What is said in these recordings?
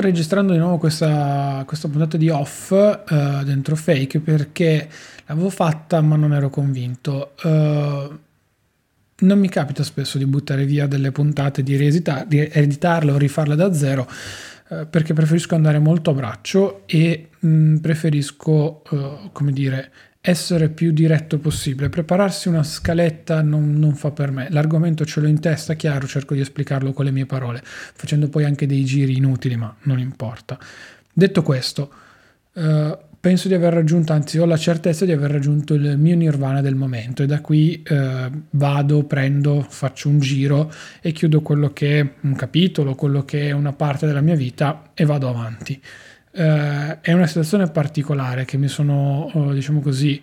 registrando di nuovo questa, questa puntata di off uh, dentro fake perché l'avevo fatta ma non ero convinto. Uh, non mi capita spesso di buttare via delle puntate, di, riedita- di editarle o rifarle da zero uh, perché preferisco andare molto a braccio e mh, mm, preferisco, come dire, essere più diretto possibile. Prepararsi una scaletta non, non, fa per me. L'argomento ce l'ho in testa, chiaro, cerco di esplicarlo con le mie parole, facendo poi anche dei giri inutili, ma non importa. Detto questo, eh, penso di aver raggiunto, anzi ho la certezza di aver raggiunto il mio nirvana del momento e da qui eh, vado, prendo, faccio un giro e chiudo quello che è un capitolo, quello che è una parte della mia vita e vado avanti eh, è una situazione particolare che mi sono, eh, diciamo così,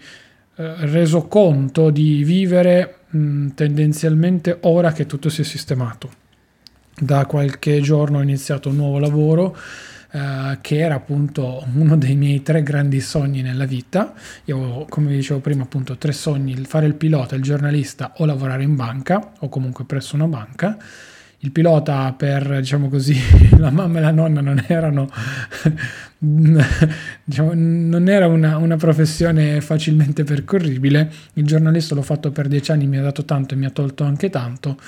eh, reso conto di vivere mh, tendenzialmente ora che tutto si è sistemato. Da qualche giorno ho iniziato un nuovo lavoro Uh, che era appunto uno dei miei tre grandi sogni nella vita. Io, come vi dicevo prima, appunto tre sogni, fare il pilota, il giornalista o lavorare in banca o comunque presso una banca il pilota per, diciamo così, la mamma e la nonna non erano, diciamo, non era una, una, professione facilmente percorribile, il giornalista l'ho fatto per dieci anni, mi ha dato tanto e mi ha tolto anche tanto,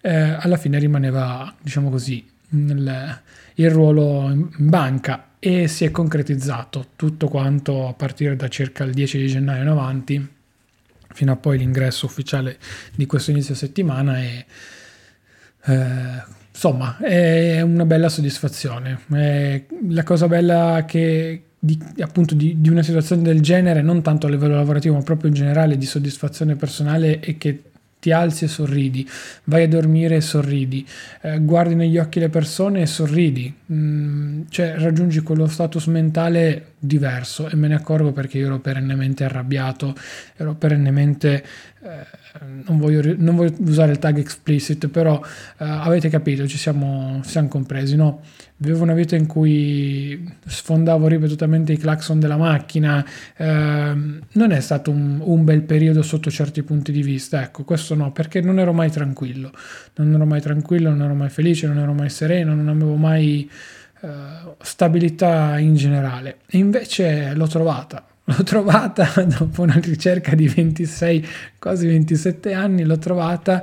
eh, alla fine rimaneva, diciamo così, nel, il ruolo in banca e si è concretizzato tutto quanto a partire da circa il 10 di gennaio in avanti, fino a poi l'ingresso ufficiale di questo inizio settimana e eh, insomma, è una bella soddisfazione. È la cosa bella che di, appunto di, di, una situazione del genere, non tanto a livello lavorativo, ma proprio in generale di soddisfazione personale, è che ti alzi e sorridi, vai a dormire e sorridi, eh, guardi negli occhi le persone e sorridi, mm, cioè raggiungi quello status mentale diverso e me ne accorgo perché io ero perennemente arrabbiato, ero perennemente, eh, non, voglio, non, voglio, usare il tag explicit, però eh, avete capito, ci siamo, siamo compresi, no? Vivevo una vita in cui sfondavo ripetutamente i clacson della macchina, eh, non è stato un, un, bel periodo sotto certi punti di vista, ecco, questo no, perché non ero mai tranquillo, non ero mai tranquillo, non ero mai felice, non ero mai sereno, non avevo mai eh, stabilità in generale. E invece l'ho trovata, l'ho trovata dopo una ricerca di 26, quasi 27 anni, l'ho trovata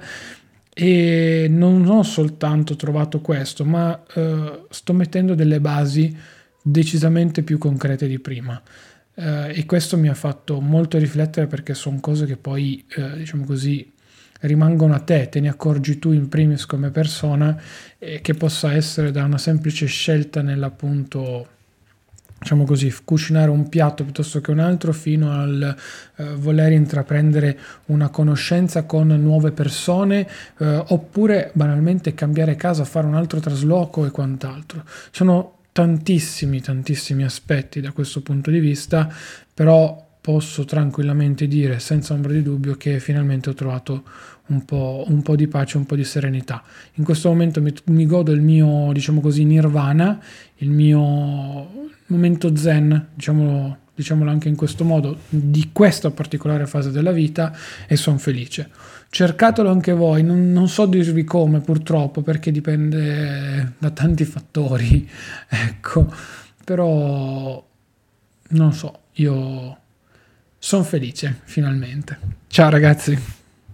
e non ho soltanto trovato questo, ma uh, sto mettendo delle basi decisamente più concrete di prima. Uh, e questo mi ha fatto molto riflettere perché sono cose che poi, uh, diciamo così, rimangono a te, te ne accorgi tu in primis come persona e che possa essere da una semplice scelta nell'appunto diciamo così, cucinare un piatto piuttosto che un altro fino al eh, voler intraprendere una conoscenza con nuove persone eh, oppure banalmente cambiare casa, fare un altro trasloco e quant'altro. Sono tantissimi, tantissimi aspetti da questo punto di vista, però posso tranquillamente dire senza ombra di dubbio che finalmente ho trovato un po', un po', di pace, un po' di serenità. In questo momento mi, mi godo il mio, diciamo così, nirvana, il mio momento zen, diciamolo, diciamolo anche in questo modo, di questa particolare fase della vita e sono felice. Cercatelo anche voi, non, non, so dirvi come purtroppo perché dipende da tanti fattori, ecco, però non so, io sono felice finalmente. Ciao ragazzi.